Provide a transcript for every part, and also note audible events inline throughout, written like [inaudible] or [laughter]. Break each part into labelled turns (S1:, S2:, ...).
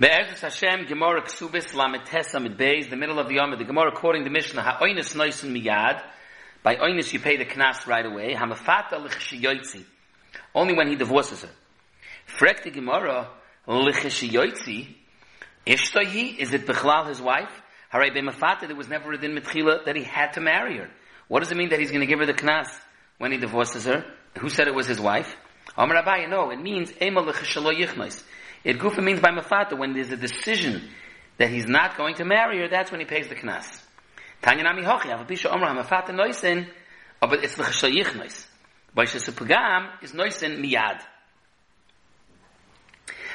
S1: Be'ezus Hashem, Gemara Ksubis, Lamed Tesa, Mid Beis, the middle of the Yom, the Gemara quoting the Mishnah, Ha'oinis Noisin Miyad, by Oinis you pay the Knas right away, Hamafata L'chshiyoitzi, only when he divorces her. Frek the Gemara, L'chshiyoitzi, Ishtohi, is it Bechlal his wife? Haray Be'mafata, there was never a din mitchila that he had to marry her. What does it mean that he's going to give her the Knas when he divorces her? Who said it was his wife? Amar Abaye, no, it means Ema L'chshalo Yichnois. It gufa means by mafata when there's a decision that he's not going to marry her, that's when he pays the knas. Tanya nami hochi, avapisha omra mafata noisin, oh, it's the chashayich nois. By shesupagam is noisin miyad.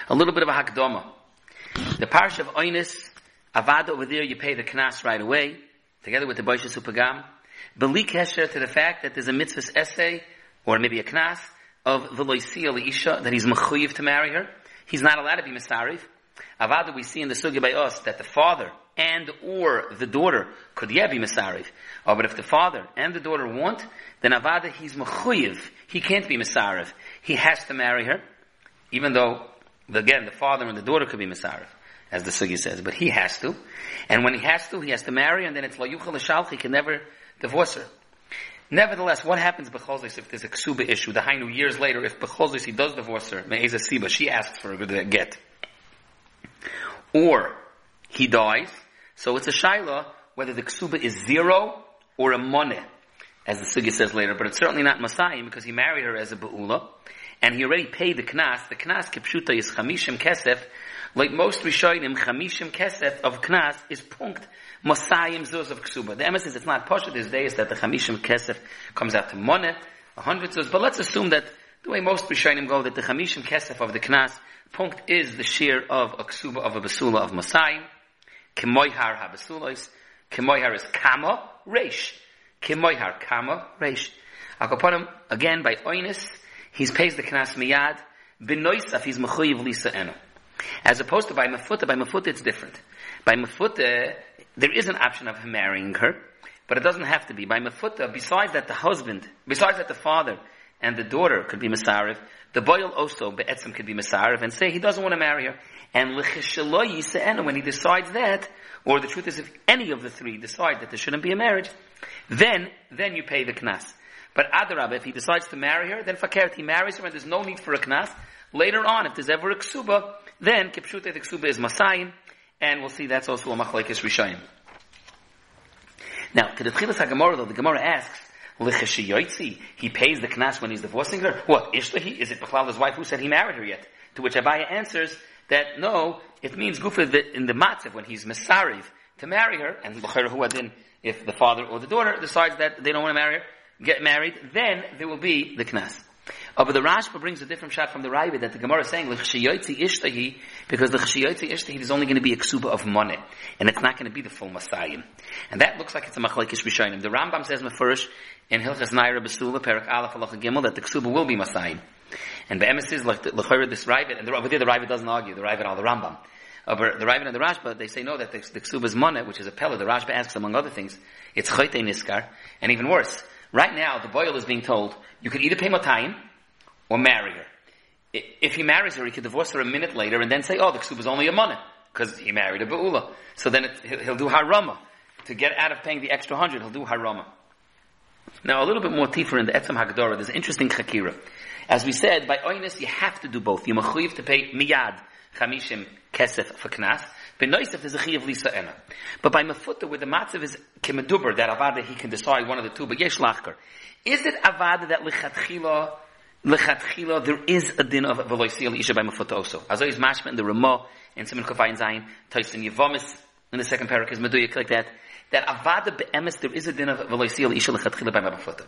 S1: A little bit of a hakdoma. The parish of Oinis, Avada over there, you pay the knas right away, together with the Baisha Supagam. Belik Hesher to the fact that there's a mitzvah essay, or maybe a knas, of the Loisia Isha, that he's mechuyiv to marry her. He's not allowed to be Masarif. Avada, we see in the Sugya by us that the father and or the daughter could yet be Masarif. Oh, but if the father and the daughter want, then Avada, he's Mechuyiv. He can't be Masarif. He has to marry her, even though, again, the father and the daughter could be Masarif, as the Sugya says, but he has to. And when he has to, he has to marry, and then it's La Yuchal he can never divorce her. Nevertheless, what happens Becholzis if there's a ksuba issue? The Hainu years later, if Becholzis he does divorce her, Me'eza Siba, she asks for a get. Or he dies, so it's a shaila whether the ksuba is zero or a moneh, as the sugi says later, but it's certainly not Masayim because he married her as a Ba'ula, and he already paid the knas. The knas kipshuta is chamishim kesef, like most Rishonim, chamishim kesef of knas is punkt Mosayim zuz of ksuba. The emes is it's not posha these days that the chamishim kesef comes out to moneh, a hundred zuz, but let's assume that the way most Rishonim go, that the chamishim kesef of the knas, punkt is the shear of a ksuba of a basula of Mosayim, kemoyhar ha-basulois, kemoyhar is kama, reish, kemoyhar, kama, reish. Akoponim, again, by oinis, he pays the knas miyad, benoisaf, he's mechuyiv lisa eno. As opposed to by mafuta, by mafuta it's different. By mafuta, there is an option of marrying her, but it doesn't have to be. By Mefuta, besides that the husband, besides that the father and the daughter could be Masariv, the boil also, Be'etzim, could be Masariv, and say he doesn't want to marry her. And when he decides that, or the truth is if any of the three decide that there shouldn't be a marriage, then, then you pay the knas. But Adarab, if he decides to marry her, then Fakert, he marries her and there's no need for a knas. Later on, if there's ever a ksuba, then Kipshute the ksuba is Masayim, and we'll see that's also a machlekes rishayim. Now, to the Tchilas HaGemorah, though, the Gemara asks, L'cheshiyoitzi, he pays the knas when he's divorcing her? What, Ishtahi? Is it Bechlal wife who said he married her yet? To which Abaye answers that no, it means Gufa in the matzav when he's Mesariv to marry her, and L'cher Huadin, if the father or the daughter decides that they don't want to marry her, get married, then there will be the knas. Oh, but the Rashba brings a different shot from the Ravid that the Gemara is saying l'chshiyotzi ishtahi because the chshiyotzi ishtahi is only going to be a ksuba of money and it's not going to be the full masayim. And that looks like it's a machlekes rishonim. The Rambam says mefurish in Hilchas Naira Besula Perak Aleph Halacha Gimel that the ksuba will be masayim. And the emes is like this Ravid and over there the Ravid doesn't argue the Ravid or the Rambam. Uh, but the Ravid and the Rashba, they say no, that the, the ksuba is money, which is a pella. The Rashba asks, among other things, it's chayte niskar, and even worse. Right now, the boil is being told, you could either pay matayim, or marry her. If he marries her, he could divorce her a minute later and then say, oh, the ksuba is only a money, because he married a ba'ula. So then it, he'll do harama. To get out of paying the extra hundred, he'll do harama. Now, a little bit more deeper in the Etzam Hagdara, there's an interesting chakira. As we said, by oinus, you have to do both. You're mechuyev to pay miyad, chamishim, kesef, for knas. Benoisef there's a chiyav lisa ena. But by mafuta, where the matzav is kemeduber, that avada, he can decide one of the two, but yesh lachker. Is it avada that lichatchila lechatchila, there is a din of veloisiel isha by mafut also. As always, mashma in the Ramah, in Simon Kofayin Zayin, Tyson Yevomis, in the second parak is Meduyak like that, that avada be'emes, there is a din of veloisiel isha lechatchila by mafut.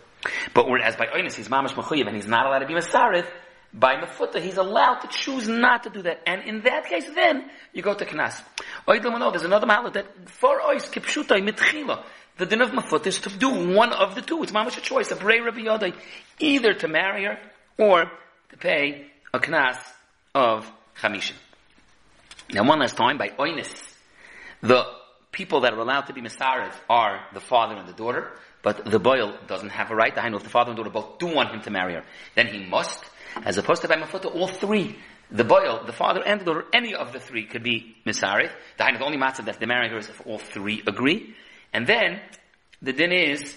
S1: But whereas by oinus, he's mamash machuyev, and he's not allowed to be masarith, by mafuta, he's allowed to choose not to do that. And in that case, then, you go to knas. There's another mahala that for ois kipshutai mitchila, the din of mafut is to do one of the two. It's mamash a choice, a brei rabbi yodai, either to marry her, or to pay a knas of chamishin. Now, one last time, by oinis, the people that are allowed to be misarev are the father and the daughter, but the boil doesn't have a right. I know if the father and daughter both do want him to marry her, then he must, as opposed to by mafuta, all three, the boil, the father and the daughter, any of the three could be misarif. The only matter that they marry her is if all three agree. And then, the din is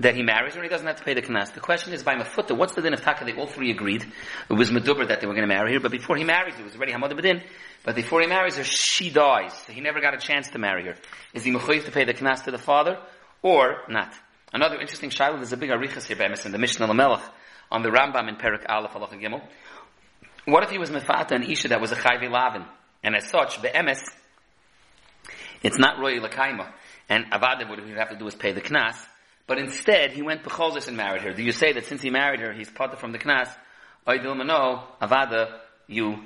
S1: that he marries her and he doesn't have to pay the knas. The question is by Mafuta, what's the din of Taka? They all three agreed. It was Meduber that they were going to marry her, but before he marries her, it was already Hamad Bedin, but before he marries her, she dies. So he never got a chance to marry her. Is he mechuyev to pay the knas to the father, or not? Another interesting shiloh, there's a big arichas here, Bemis, in the Mishnah Lamelech, on the Rambam in Perak Aleph Halacha Gimel. What if he was Mefata and Isha that was a Chayve Lavin? And as such, Be'emes, it's not Roy Lakaima. And Avada, what he would have to do is pay the knas. But instead, he went Becholzis and married her. Do you say that since he married her, he's part from the Knas? no, Avada, you,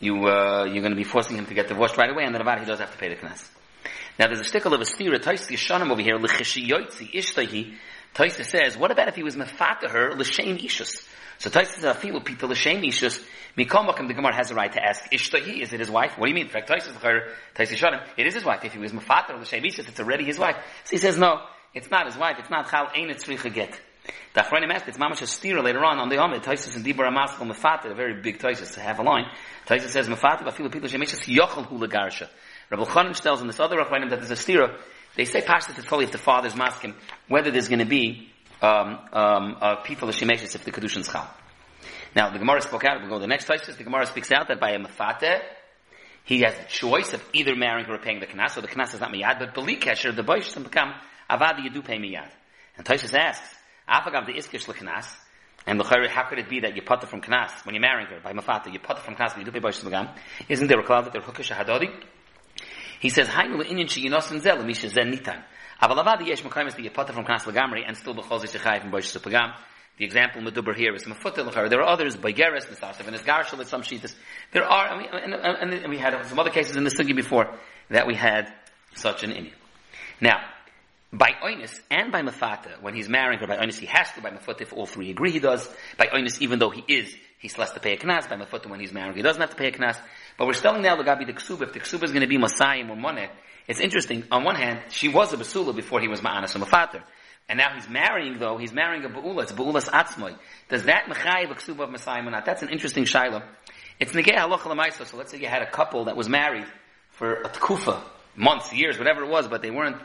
S1: you, uh, you're going to be forcing him to get divorced right away, and then Avada, he does have to pay the Knas. Now, there's a stickle of a stira, Taisi Yishanim over here, L'chishi Yoitzi, Ishtahi. Taisi says, what about if he was Mefata her, L'shem Ishus? So Taisi says, Afilu Pita L'shem Ishus, Mikomakim, the Gemara has a right to ask, Ishtahi, is it his wife? What do you mean? In fact, Taisi Yishanim, it is his wife. If he was Mefata or L'shem Ishus, it's already his wife. So he says, no, it's not his wife. It's not Chal Ein Tzricha get. The Achronim asked, it's Mamash Stira later on on the Yomid. Taisus and Dibur Amaskal Mefater, a very big Taisus to have a line. Taisus says, Mefater, Bafilu People Shemeshas Yochel Hula Garsha. Rabbi Chanim tells in this other Achronim that there's a Stira. They say Pashtas fully if the father's masking, whether there's going to be um, um, uh, people if the Kedushin's Chal. Now, the Gemara spoke out, we'll go to the next Taisus, the Gemara speaks out that by a Mefater, he has the choice of either marrying her or paying the Knas, so the Knas is not Miyad, but Bali Kesher, the Boish, become Avadi, you do pay me yad. And Toshis asks, Afagav the iskish l'knas, and l'chayri, how could it be that you put from knas, when you're marrying her, by mafata, you put from knas, but you do pay l'gam? Isn't there a cloud that they're hukish hadodi? He says, Hainu l'inyan she yinosin zel, misha zen nitan. Aval avadi yesh mekaymis that you put from knas l'gamri, and still b'chol zish from bosh l'gam. The example Meduber here is l'chayr. There are others, by Geras, Mistasav, and Garshal, and some Shitas. There are, I mean, and, and, and, we had some other cases in the Sugi before that we had such an Indian. Now, by Oinus and by Mafata, when he's marrying her by Oinus, he has to by Mafata if all three agree he does. By Oinus, even though he is, he still has to pay a knas. By Mafata, when he's marrying, he doesn't have to pay a knas. But we're telling now the Gabi the Ksuba, if the Ksuba is going to be Masayim or Moneh, it's interesting. On one hand, she was a Basula before he was Ma'anas or Mafater. And now he's marrying though, he's marrying a Ba'ula, it's Ba'ula's Atzmoy. Does that Mechayiv a Ksuba of Masayim or not? That's an interesting Shiloh. It's Negei Halacha so let's say you had a couple that was married for a Tkufa, months, years, whatever it was, but they weren't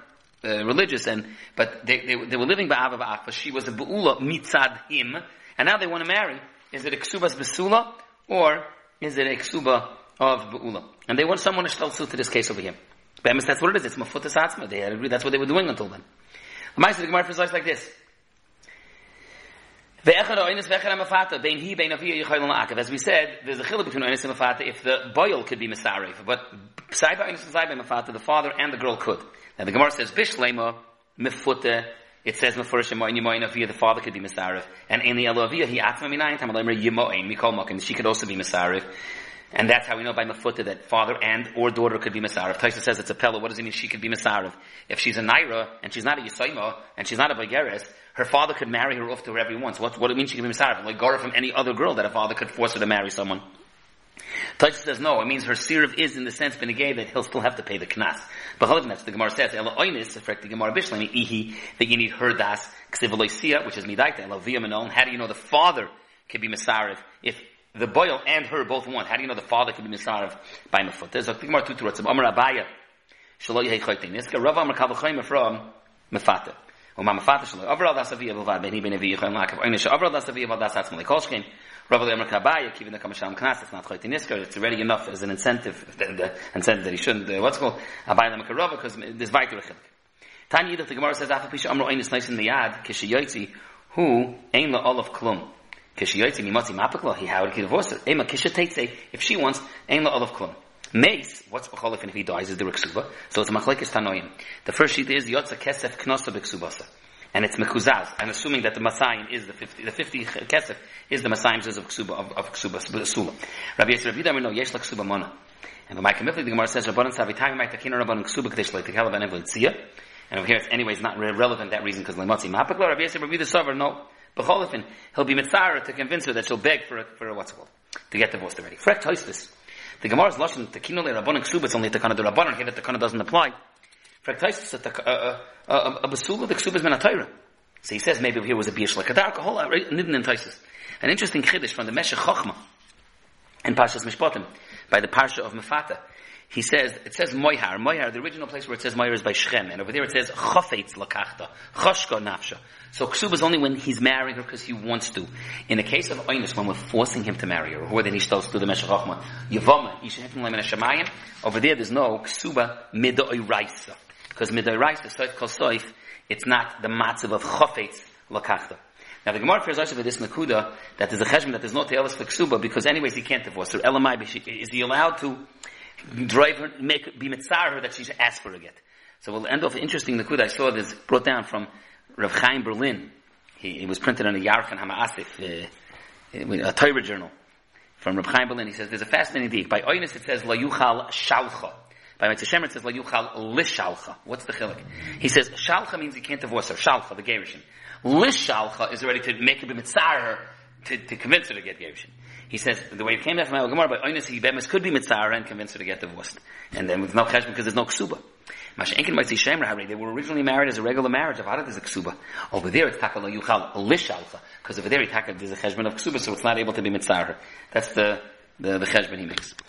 S1: uh, religious, and but they, they, they were living by Ava but she was a Be'ula mitzad him, and now they want to marry. Is it a Ksubas Besula, or is it a Ksuba of Be'ula? And they want someone to shtel to this case over here. But that's what it is. It's Mafutas Atzma. They had agreed that's what they were doing until then. The the Gemara precise like this. As we said, there's a chiluk between oinis and mafata if the boil could be misarif, but side by oinis and side mafata, the father and the girl could. Now the Gemara says, Bishlema, Mifute, it says Mefurish Yemoin Yemoin Aviyah, the father could be Misarif. And in the Elo Aviyah, he Atma Minayin Tamalamer Yemoin, Mikol Mokin, she could also be Misarif. And that's how we know by Mefuta that father and or daughter could be Misarif. Taisa says it's a Pella. What does it mean she could be Misarif? If she's a Naira, and she's not a Yisaima, and she's not a Bageres, her father could marry her off to whoever he wants. What, what it mean she could be Misarif? Like Gora from any other girl that a father could force her to marry someone. Taisa says no, it means her sirav is in the sense benegay that he'll still have to pay the knas. But that's the Gemara says, Ela oinis, the Gemara bishlemi, ihi, that you need her das, which is midaita, ela via. How do you know the father can be misariv if the boil and her both want. How do you know the father could be misarv by mefuta? So Gemara two turotzim. Amar Abaye shelo yehei choytin. Rav Amar kavachoyim from mefata. Umam mefata shelo. Overall das aviyah b'vad beni ben aviyah lakav. Oynish overall das aviyah b'vad das atzmali kolshkin. Rav Amar Kabaya kivin the sham knas. It's not choytin niska. It's already enough as an incentive. [laughs] The incentive that he shouldn't. Uh, what's called Abaye lemar karava because this vital chilik. Tani Yidach, the Gemara says, Afapisha Amro Oynis Nais in the Yad, Kishi Yotzi, who, Ein La Olav Klum. Kishi Yoitzi, Mimotzi Mapaklo, he how he divorce her? Ema kishatetze, if she wants, Ein La Olav Klum. Mace, what's B'cholif, and if he dies, is the Riksuba, so it's Machlekes Tanoim. The first sheet is Yotza Kesef Knosa B'ksubasa and it's mekuzaz. I'm assuming that the Masayim is the 50, the 50 kesef is the says of Ksuba, of, of Ksuba, Sula. Rabbi Yisrael, Rabbi Yisrael, no, yesh la Ksuba mona. And the Micah Mifli, the Gemara says, Rabbanan Savitayim, Mike Takina Rabbanan Ksuba, Kadesh Leit, Tekela Ben Evel And over here, it's anyways not relevant that reason because Lemotzi Mapakla, Rabbi Yisrael, Rabbi Yisrael, no. B'cholifin, he'll be mitzara to convince her that she'll beg for a, for a, what's called, to get divorced already. Frek Toisvis. The Gemara's lashon, Tekino Le Rabbanan Ksuba, it's only Tekana the Rabbanan, here that the Tekana doesn't apply. Frek Toisvis, a Basula, the Ksuba is Menatayra. So he says maybe here was a bish like a dark nidden and taisis. An interesting chiddush from the Meshech Chochma. in Parshas Mishpatim, by the Parsha of Mefata. He says, it says Moihar. Moihar, the original place where it says Moihar is by Shem, and over there it says Chofetz Lakachta, Choshka Nafsha. So Ksuba is only when he's marrying her because he wants to. In the case of Oinus, when we're forcing him to marry her, or then he starts to the Meshech Chochma, Yavama, Yishahim over there there's no Ksuba Midoiraisa. Because Midoiraisa, Soif Kol Soif, it's not the matzav of Chofetz Lakachta. Now the Gemara fears also for this nakuda that there's a cheshbon that there's no te'elis for ksuba because anyways he can't divorce her. Elamai, is he allowed to drive her, make be mitzar her that she should ask for a get? So we'll end off interesting nakuda. I saw this brought down from Rav Chaim Berlin. He, it was printed on a Yarchan Hama'asif, uh, a Torah journal from Rav Chaim Berlin. He says there's a fascinating deed. By Oinus it says la yuchal shalcha. By Mitzvah it says la yuchal lishalcha. What's the chiluk? He says shalcha means you can't divorce her. Shalcha, the gerushin. Lishalcha is ready to make a mitzar to, to convince her to get gerushin. He says the way it came down from our Gemara by Oinus he bemis could be mitzar and convince her to get divorced, and then with no cheshbon because there's no ksuba. They were originally married as a regular marriage. Of Adat is a ksuba. Over there it's takala yuchal lishalcha because over there he taka there's a cheshbon of ksuba, so it's not able to be mitzar. That's the the, the he makes.